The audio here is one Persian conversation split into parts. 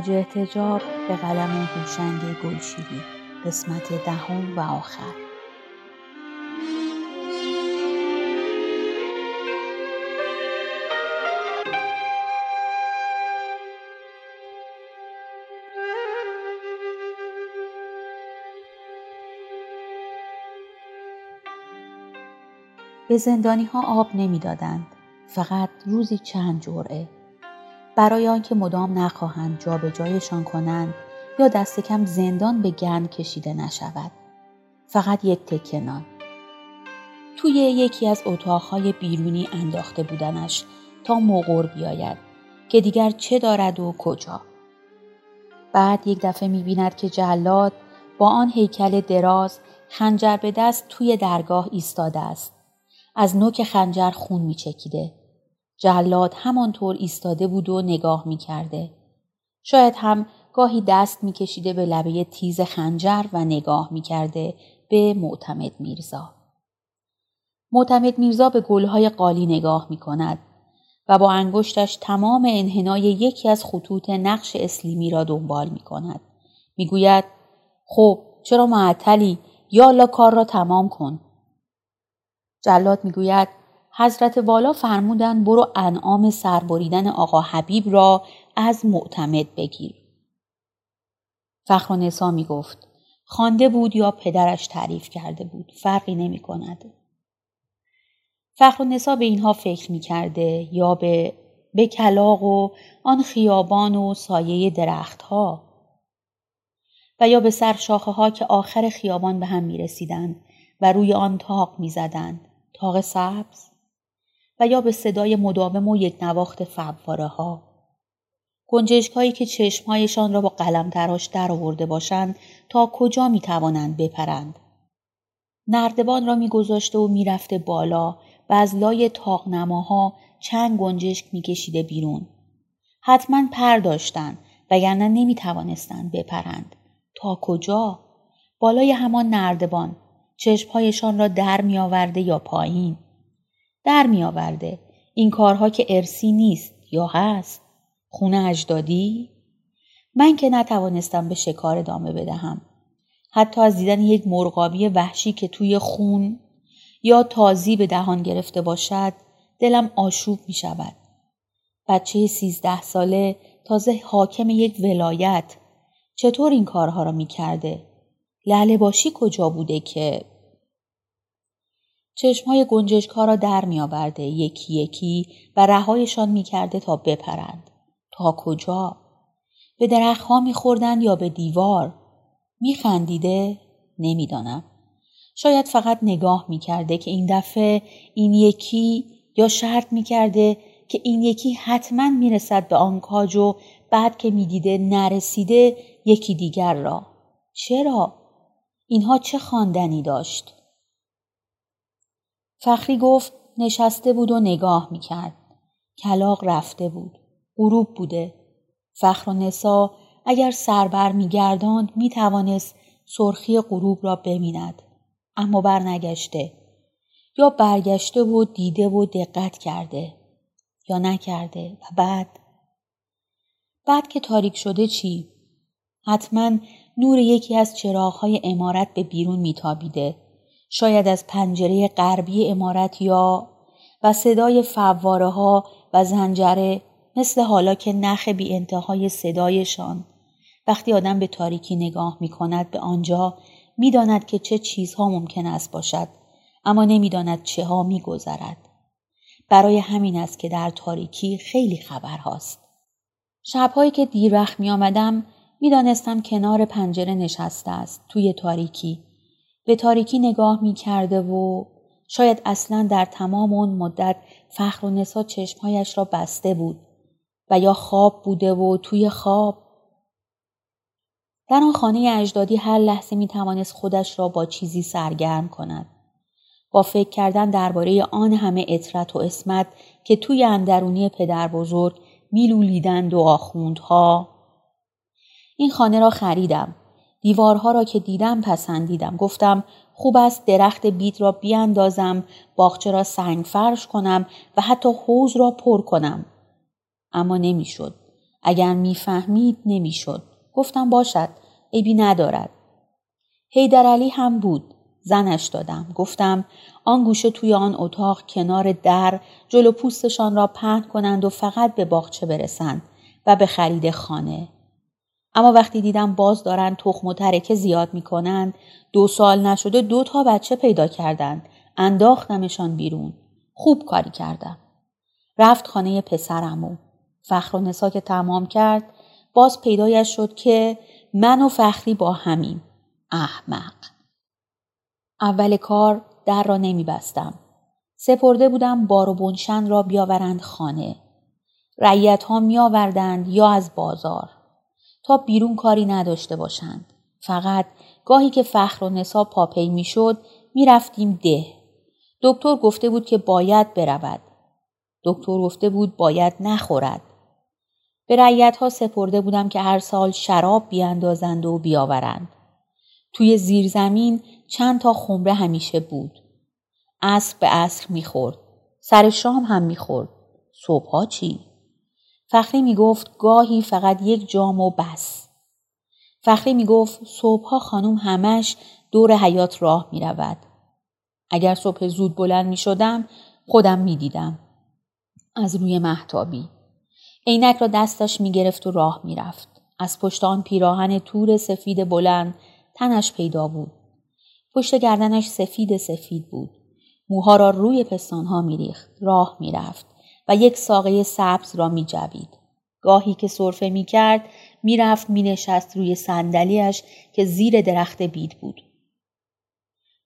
خاج احتجاب به قلم هوشنگ گلشیری. قسمت دهم و آخر. به زندانی ها آب نمی‌دادند. فقط روزی چند جرعه برای آنکه مدام نخواهند جابجایشان کنند یا دست کم زندان به گند کشیده نشود. فقط یک تکه نان. توی یکی از اتاقهای بیرونی انداخته بودنش تا مقر بیاید که دیگر چه دارد و کجا. بعد یک دفعه می‌بیند که جلاد با آن هیکل دراز خنجر به دست توی درگاه ایستاده است. از نوک خنجر خون می چکیده. جلاد همانطور ایستاده بود و نگاه می کرده. شاید هم گاهی دست می کشیده به لبه تیز خنجر و نگاه می کرده به معتمد میرزا. معتمد میرزا به گلهای قالی نگاه می کند و با انگشتش تمام انحنای یکی از خطوط نقش اسلیمی را دنبال می. می گوید خب چرا معطلی یا کار را تمام کن. جلاد می‌گوید حضرت والا فرمودن برو انعام سربریدن آقا حبیب را از معتمد بگیر. فخر نسا می گفت خوانده بود یا پدرش تعریف کرده بود فرقی نمی کند. فخر نسا به اینها فکر می کرده یا به به کلاق و آن خیابان و سایه درختها و یا به سرشاخه ها که آخر خیابان به هم می رسیدند و روی آن تاق می زدند تاق سبز و یا به صدای مداوم و یک نواخت فواره ها. گنجشک هایی که چشمهایشان را با قلم تراش در آورده باشند تا کجا می توانند بپرند. نردبان را میگذاشته و می‌رفته بالا و از لای تاق نماها چند گنجشک میکشیده بیرون. حتما پر داشتند وگرنه نمی توانستند بپرند. تا کجا؟ بالای همان نردبان چشمهایشان را در می آورده یا پایین در می آورده. این کارها که ارسی نیست یا هست. خونه اجدادی؟ من که نتوانستم به شکار ادامه بدهم. حتی از دیدن یک مرغابی وحشی که توی خون یا تازی به دهان گرفته باشد دلم آشوب می شود. بچه سیزده ساله تازه حاکم یک ولایت. چطور این کارها را می کرده؟ باشی کجا بوده که چشمهای گنجشک ها را در می یکی یکی و رهایشان می کرده تا بپرند. تا کجا؟ به درخت ها می خوردن یا به دیوار؟ می خندیده؟ نمی‌دانم. شاید فقط نگاه می کرده که این دفعه این یکی یا شرط می کرده که این یکی حتما می رسد به آن کاج و بعد که می دیده نرسیده یکی دیگر را. چرا؟ اینها چه خواندنی داشت؟ فخری گفت نشسته بود و نگاه می‌کرد. کلاق رفته بود. غروب بوده. فخر و نسا اگر سربر میگرداند می‌توانست سرخی غروب را ببیند. اما برنگشته. یا برگشته و دیده و دقت کرده. یا نکرده و بعد بعد که تاریک شده چی؟ حتما نور یکی از چراغهای امارت به بیرون میتابیده شاید از پنجره غربی امارت یا و صدای فواره ها و زنجره مثل حالا که نخ بی انتهای صدایشان وقتی آدم به تاریکی نگاه می کند به آنجا می داند که چه چیزها ممکن است باشد اما نمی‌داند چه ها میگذرد برای همین است که در تاریکی خیلی خبر هاست. شبهایی که دیر وقت می آمدم می دانستم کنار پنجره نشسته است توی تاریکی. به تاریکی نگاه می کرده و شاید اصلا در تمام اون مدت فخر و نسا چشمهایش را بسته بود و یا خواب بوده و توی خواب در آن خانه اجدادی هر لحظه می توانست خودش را با چیزی سرگرم کند. با فکر کردن درباره آن همه اطرت و اسمت که توی اندرونی پدر بزرگ میلولیدند و آخوندها. این خانه را خریدم. دیوارها را که دیدم پسندیدم. گفتم خوب است درخت بید را بیاندازم، باغچه را سنگ فرش کنم و حتی حوز را پر کنم. اما نمی‌شد. اگر می‌فهمید نمی‌شد. گفتم باشد. عیبی ندارد. هیدر علی هم بود. زنش دادم. گفتم آن گوشه توی آن اتاق کنار در جلو پوستشان را پهن کنند و فقط به باغچه برسند و به خرید خانه. اما وقتی دیدم باز دارند تخم و ترکه زیاد می کنند دو سال نشده دو تا بچه پیدا کردند. انداختمشان بیرون. خوب کاری کردم. رفت خانه پسرمو. فخر و نسا که تمام کرد باز پیدایش شد که من و فخری با همین. احمق. اول کار در را نمی بستم. سپرده بودم بار و بنشن را بیاورند خانه. رعیت ها می آوردند یا از بازار. تا بیرون کاری نداشته باشند. فقط گاهی که فخر و نصاب پاپی می شد می رفتیم ده. دکتر گفته بود که باید برود. دکتر گفته بود باید نخورد. به رعیت ها سپرده بودم که هر سال شراب بیاندازند و بیاورند. توی زیرزمین چند تا خمره همیشه بود. عصر به عصر می‌خورد. سر شام هم می‌خورد. صبحها چی؟ فخری می‌گفت گاهی فقط یک جام و بس. فخری می‌گفت صبحها خانم همش دور حیات راه می‌رود. اگر صبح زود بلند می شدم خودم می دیدم. از روی محتابی. عینک را دستش می گرفت و راه می رفت. از پشت آن پیراهن تور سفید بلند تنش پیدا بود. پشت گردنش سفید سفید بود. موها را روی پستانها میریخت. راه می‌رفت و یک ساقه سبز را می جوید. گاهی که صرفه می کرد می رفت می نشست روی صندلیاش که زیر درخت بید بود.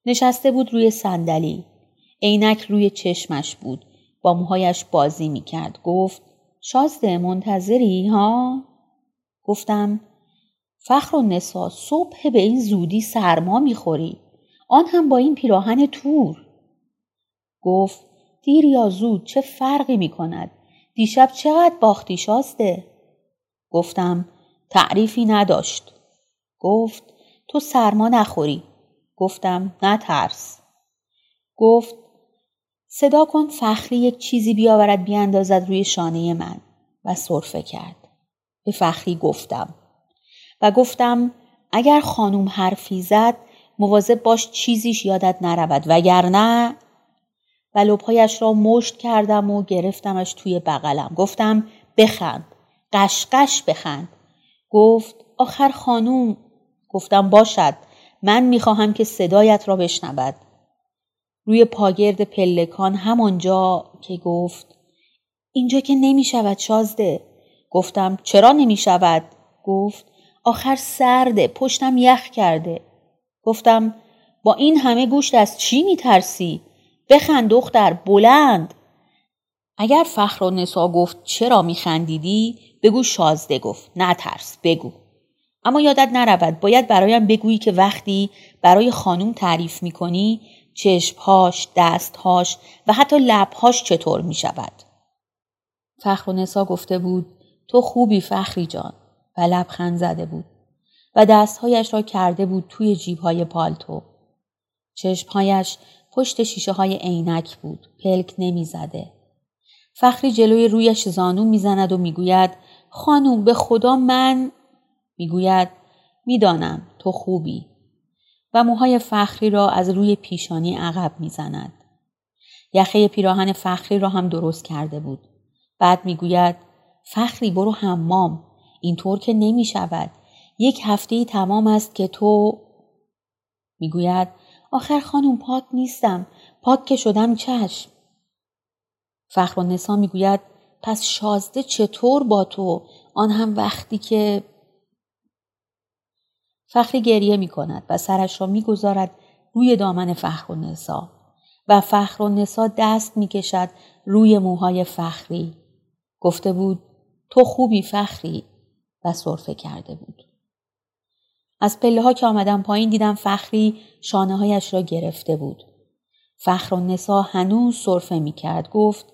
نشسته بود روی صندلی. عینک روی چشمش بود. با موهایش بازی می کرد. گفت شازده منتظری ها؟ گفتم فخر و نسا صبح به این زودی سرما می‌خوری آن هم با این پیراهن تور گفت دیر یا زود چه فرقی می کند دیشب چقدر باختی شاسته؟ گفتم تعریفی نداشت. گفت تو سرما نخوری. گفتم نترس گفت صدا کن فخری یک چیزی بیاورد بیاندازد روی شانه من. و صرفه کرد. به فخری گفتم. و گفتم اگر خانوم حرفی زد مواظب باش چیزیش یادت نرود وگرنه و لبهایش را مشت کردم و گرفتمش توی بغلم. گفتم بخند. قشقش بخند. گفت آخر خانوم. گفتم باشد. من می‌خواهم که صدایت را بشنود. روی پاگرد پلکان همانجا که گفت اینجا که نمی‌شود شازده. گفتم چرا نمی‌شود؟ گفت آخر سرده پشتم یخ کرده. گفتم با این همه گوشت از چی میترسی؟ بخند دختر بلند. اگر فخر و نسا گفت چرا میخندیدی؟ بگو شازده گفت. نترس بگو. اما یادت نرود باید برایم بگویی که وقتی برای خانوم تعریف می‌کنی چشمهاش دستهاش و حتی لبهاش چطور می‌شود؟ فخر و نسا گفته بود تو خوبی فخری جان. و لبخند زده بود. و دستهایش را کرده بود توی جیبهای پالتو. چشمهایش پشت شیشه های عینک بود. پلک نمی‌زده. فخری جلوی رویش زانو می‌زند و می‌گوید خانوم به خدا من می‌گوید می‌دانم تو خوبی و موهای فخری را از روی پیشانی عقب می‌زند. یخه پیراهن فخری را هم درست کرده بود. بعد می‌گوید فخری برو حمام اینطور که نمی شود. یک هفته تمام است که تو می‌گوید آخر خانم پاک نیستم. پاک که شدم چشم. فخر و نسا می‌گوید پس شازده چطور با تو؟ آن هم وقتی که فخری گریه می کند و سرش را می‌گذارد روی دامن فخر و نسا. و فخر و نسا دست می کشد روی موهای فخری. گفته بود تو خوبی فخری. و صرفه کرده بود. از پله ها که آمدم پایین دیدم فخری شانه هایش را گرفته بود. فخر و نسا هنوز صرفه می کرد گفت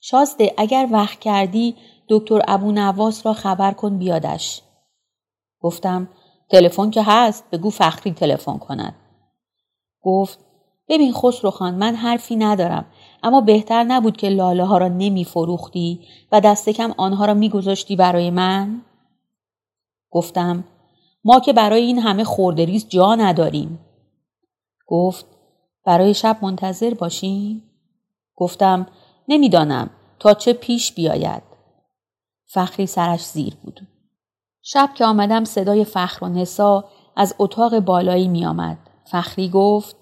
شازده اگر وقت کردی دکتر ابو نواس را خبر کن بیادش. گفتم تلفن که هست بگو فخری تلفن کند. گفت ببین خسرو خان من حرفی ندارم اما بهتر نبود که لاله ها را نمی فروختی و دست کم آنها را می گذاشتی برای من؟ گفتم ما که برای این همه خوردریز جا نداریم. گفت برای شب منتظر باشیم؟ گفتم نمی‌دانم تا چه پیش بیاید. فخری سرش زیر بود. شب که آمدم صدای فخر و نسا از اتاق بالایی می آمد. فخری گفت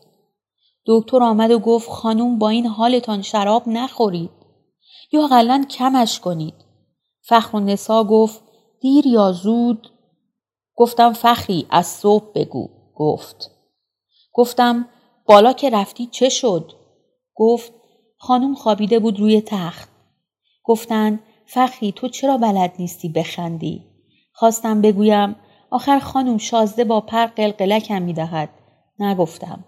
دکتر آمد و گفت خانوم با این حالتان شراب نخورید یا اقلا کمش کنید. فخر و نسا گفت دیر یا زود گفتم فخری از صبح بگو. گفت. گفتم بالا که رفتی چه شد؟ گفت خانم خوابیده بود روی تخت. گفتند فخری تو چرا بلد نیستی بخندی؟ خواستم بگویم آخر خانم شازده با پر قلقلکم می‌دهد. نگفتم.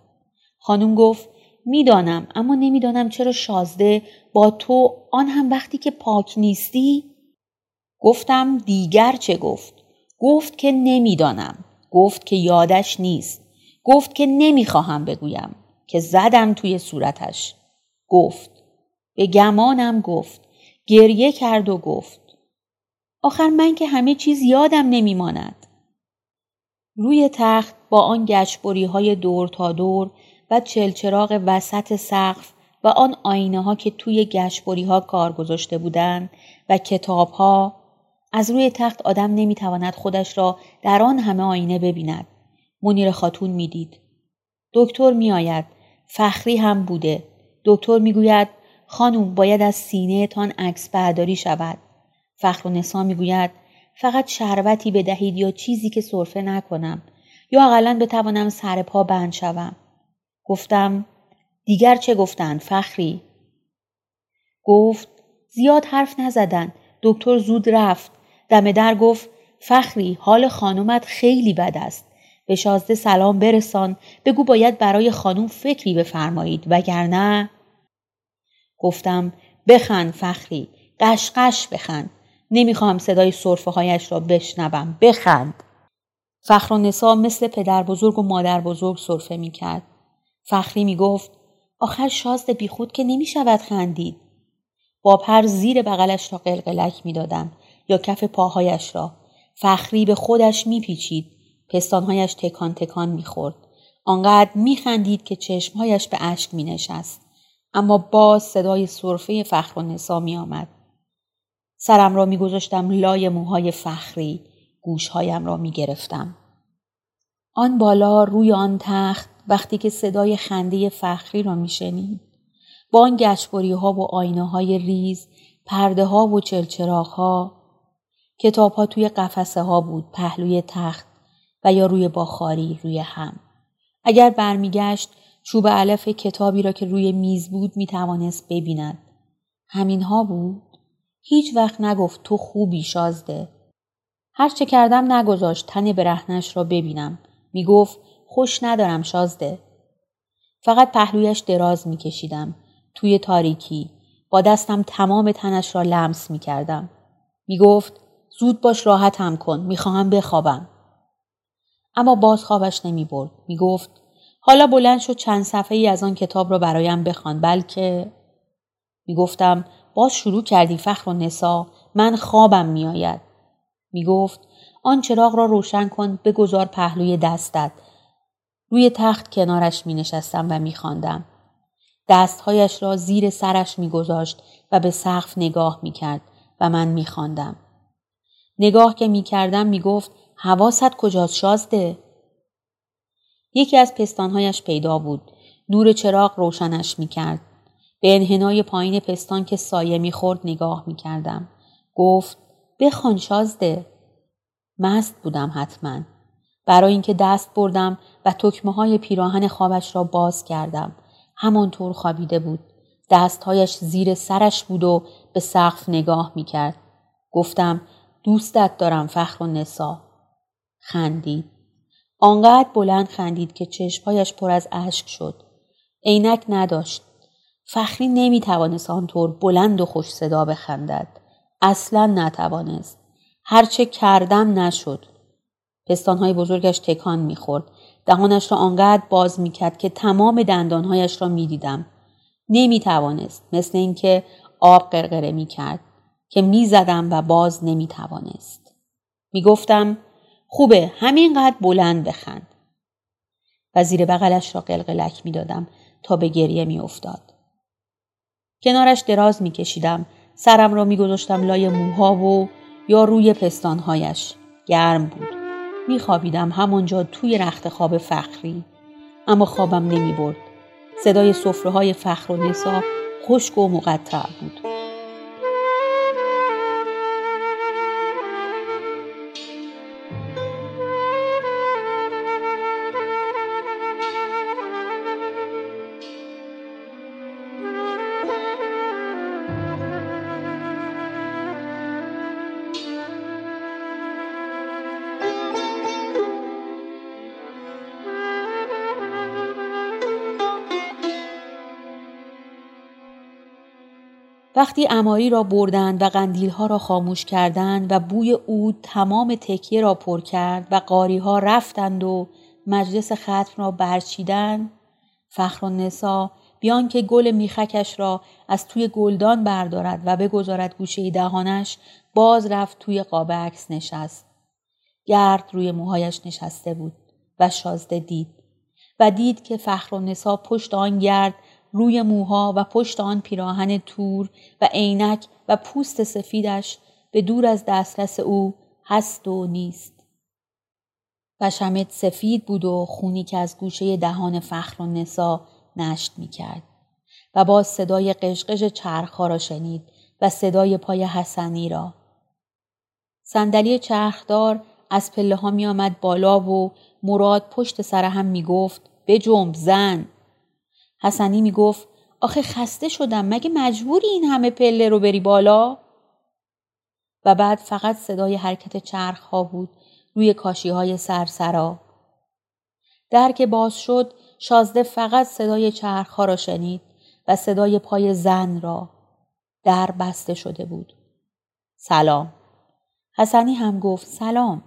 خانم گفت می‌دانم اما نمی‌دانم چرا شازده با تو آن هم وقتی که پاک نیستی؟ گفتم دیگر چه گفت؟ گفت که نمی‌دانم. گفت که یادش نیست. گفت که نمی‌خواهم بگویم که زدم توی صورتش. گفت. به گمانم گفت. گریه کرد و گفت. آخر من که همه چیز یادم نمیماند. روی تخت با آن گشبری های دور تا دور و چلچراغ وسط سقف و آن آینه ها که توی گشبری ها کار گذاشته بودند و کتاب ها از روی تخت آدم نمی‌تواند خودش را در آن همه آینه ببیند. منیر خاتون می‌دید. دکتر میآید. فخری هم بوده. دکتر می‌گوید خانم باید از سینه تان عکس برداری شود. فخر و نسا می‌گوید فقط شربتی بدهید یا چیزی که صرفه نکنم یا اقلا بتوانم سر پا بند شوم. گفتم دیگر چه گفتند فخری؟ گفت زیاد حرف نزدن دکتر زود رفت دم در گفت فخری حال خانومت خیلی بد است. به شازده سلام برسان. بگو باید برای خانوم فکری بفرمایید وگرنه گفتم بخند فخری قشقش بخند نمی‌خواهم صدای صرفه هایش را بشنوم بخند. فخر و نسا مثل پدر بزرگ و مادر بزرگ صرفه می‌کرد. فخری می‌گفت آخر شازده بیخود که نمی‌شود خندید. با پر زیر بغلش را قلقلک می‌دادم. یا کف پاهایش را. فخری به خودش میپیچید. پستانهایش تکان تکان می‌خورد. آنقدر میخندید که چشمهایش به اشک مینشست. اما باز صدای صرفه فخر و نسا میآمد. سرم را میگذاشتم لای موهای فخری. گوشهایم را می‌گرفتم. آن بالا روی آن تخت وقتی که صدای خنده فخری را میشنید. با آن گشبری ها و آینه های ریز پرده ها و چلچراغ ها کتاب ها توی قفسه ها بود پهلوی تخت و یا روی باخاری روی هم. اگر برمیگشت چوب علف کتابی را که روی میز بود می توانست ببیند. همین ها بود؟ هیچ وقت نگفت تو خوبی شازده. هر چه کردم نگذاشت تن برهنش را ببینم. می گفت خوش ندارم شازده. فقط پهلویش دراز می کشیدم. توی تاریکی. با دستم تمام تنش را لمس می کردم. می زود باش راحتم کن می‌خواهم بخوابم. اما باز خوابش نمی برد می گفت حالا بلند شد چند صفحه ای از آن کتاب را برایم بخوان. بلکه؟ می گفتم باز شروع کردی فخر و نسا من خوابم میآید. می گفت آن چراغ را روشن کن بگذار پهلوی دستت. روی تخت کنارش می نشستم و می خواندم. دستهایش را زیر سرش می گذاشت و به سقف نگاه می کرد و من می خواندم. نگاه که می کردم می گفت حواست کجاست شازده؟ یکی از پستانهایش پیدا بود. نور چراغ روشنش می کرد. به انحنای پایین پستان که سایه می‌خورد نگاه می کردم. گفت بخوان شازده. مست بودم حتما. برای اینکه دست بردم و تکمه های پیراهن خوابش را باز کردم. همانطور خوابیده بود. دستهایش زیر سرش بود و به سقف نگاه می کرد. گفتم دوستت دارم فخر و نسا. خندید. آنقدر بلند خندید که چشمهایش پر از اشک شد. عینک نداشت. فخری نمی توانست آنطور بلند و خوش صدا بخندد. اصلا نتوانست. هرچه کردم نشد. پستانهای بزرگش تکان می‌خورد. دهانش را آنقدر باز می‌کرد که تمام دندانهایش را می‌دیدم. نمی توانست مثل اینکه آب قرقره می کرد که می زدم و باز نمی توانست. می گفتم خوبه همینقدر بلند بخند. و زیر بغلش را قلقلک می دادم تا به گریه می افتاد. کنارش دراز می کشیدم. سرم را می گذاشتم لای موها و یا روی پستانهایش. گرم بود. می خوابیدم همانجا توی رخت خواب فخری. اما خوابم نمی برد. صدای صفره های فخر و نسا خشک و مقطع بود. وقتی اماری را بردند و قندیلها را خاموش کردند و بوی او تمام تکیه را پر کرد و قاری ها رفتند و مجلس ختم را برچیدند فخر و نسا بیان که گل میخکش را از توی گلدان بردارد و بگذارد گوشه دهانش باز رفت توی قاب عکس نشست. گرد روی موهایش نشسته بود و شازده دید و دید که فخر و نسا پشت آن گرد روی موها و پشت آن پیراهن تور و عینک و پوست سفیدش به دور از دسترس او هست و نیست. و شمت سفید بود و خونی که از گوشه دهان فخر و نسا نشت می کرد. و باز صدای قشقش چرخها را شنید و صدای پای حسنی را. صندلی چرخدار از پله ها می آمد بالا و مراد پشت سر هم می گفت بجنب زن حسنی می گفت آخه خسته شدم مگه مجبوری این همه پله رو بری بالا؟ و بعد فقط صدای حرکت چرخ ها بود روی کاشی های سرسرا. در که باز شد شازده فقط صدای چرخ ها را شنید و صدای پای زن را. در بسته شده بود. سلام. حسنی هم گفت سلام.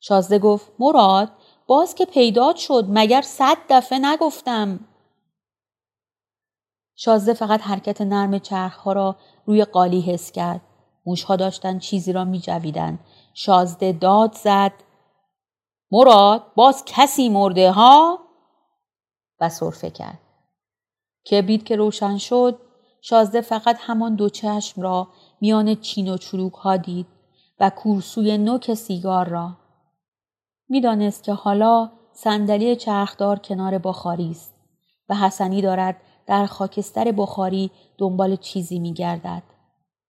شازده گفت مراد باز که پیدات شد مگر صد دفعه نگفتم شازده فقط حرکت نرم چرخها را روی قالی حس کرد. موشها داشتن چیزی را می جویدن. شازده داد زد. مراد باز کسی مرده ها؟ و صرفه کرد. کبریت که روشن شد شازده فقط همان دو چشم را میان چین و چروک ها دید و کورسوی نوک سیگار را. می‌دانست که حالا صندلی چرخدار کنار بخاری است و حسنی دارد در خاکستر بخاری دنبال چیزی می گردد.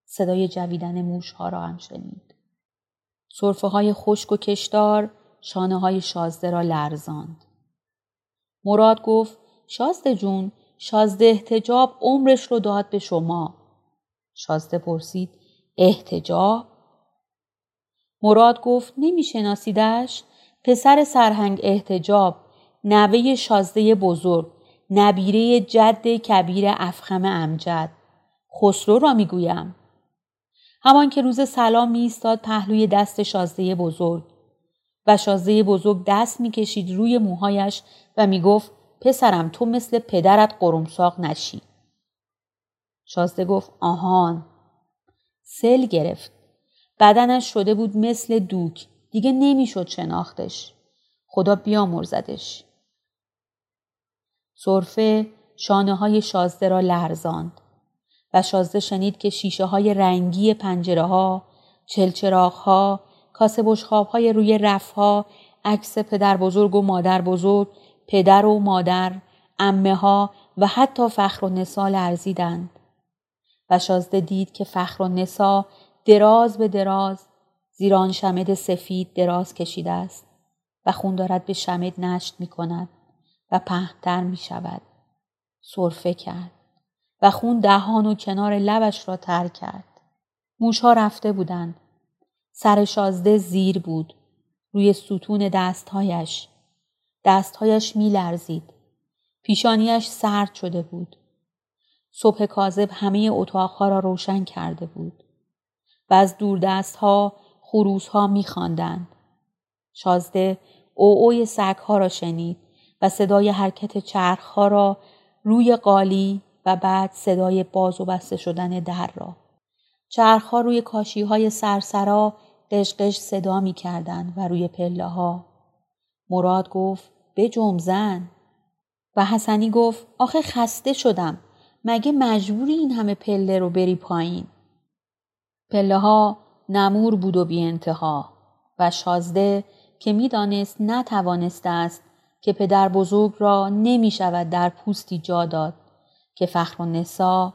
صدای جویدن موشها را هم شنید. صرفه های خشک و کشدار شانه های شازده را لرزاند. مراد گفت شازده جون شازده احتجاب عمرش رو داد به شما. شازده پرسید احتجاب؟ مراد گفت نمیشناسیدش پسر سرهنگ احتجاب نوه شازده بزرگ نبیره جد کبیر افخم امجد. خسرو را می‌گویم. همان که روز سلام می ایستاد پهلوی دست شازده بزرگ. و شازده بزرگ دست می‌کشید روی موهایش و می‌گفت پسرم تو مثل پدرت قرمساق نشی. شازده گفت آهان. سل گرفت. بدنش شده بود مثل دوک. دیگه نمی‌شد شناختش. خدا بیامرزدش. صرفه شانه های شازده را لرزاند و شازده شنید که شیشه های رنگی پنجره ها، چلچراغ ها، کاسه بشخاب های روی رف ها، عکس پدر بزرگ و مادر بزرگ، پدر و مادر، امه ها و حتی فخر و نسا لرزیدند و شازده دید که فخر و نسا دراز به دراز زیر آن شمد سفید دراز کشیده است و خون دارد به شمد نشت می کند و پهتر می شود. صرفه کرد و خون دهان و کنار لبش را تر کرد. موشها رفته بودند. سر شازده زیر بود. روی ستون دستهایش. دستهایش می لرزید. پیشانیش سرد شده بود. صبح کاذب همه اتاقها را روشن کرده بود. و از دور دستها خروسها می خاندند. شازده او اوی سگها را شنید صدای حرکت چرخها را روی قالی و بعد صدای باز و بسته شدن در را. چرخها روی کاشی های سرسرا قشقش صدا می کردن و روی پله ها. مراد گفت به زن. و حسنی گفت آخه خسته شدم. مگه مجبوری این همه پله رو بری پایین؟ پله ها نمور بود و بی انتها و شازده که می‌دانست نتوانسته است که پدر بزرگ را نمی شود در پوستی جا داد که فخر و نسا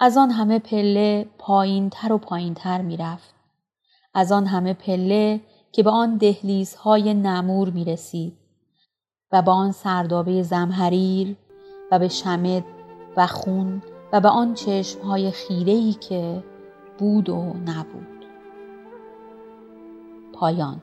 از آن همه پله پایین تر و پایین تر می رفت. از آن همه پله که به آن دهلیزهای نمور می رسید و به آن سردابه زمهریر و به شمد و خون و به آن چشمهای خیرهی که بود و نبود. پایان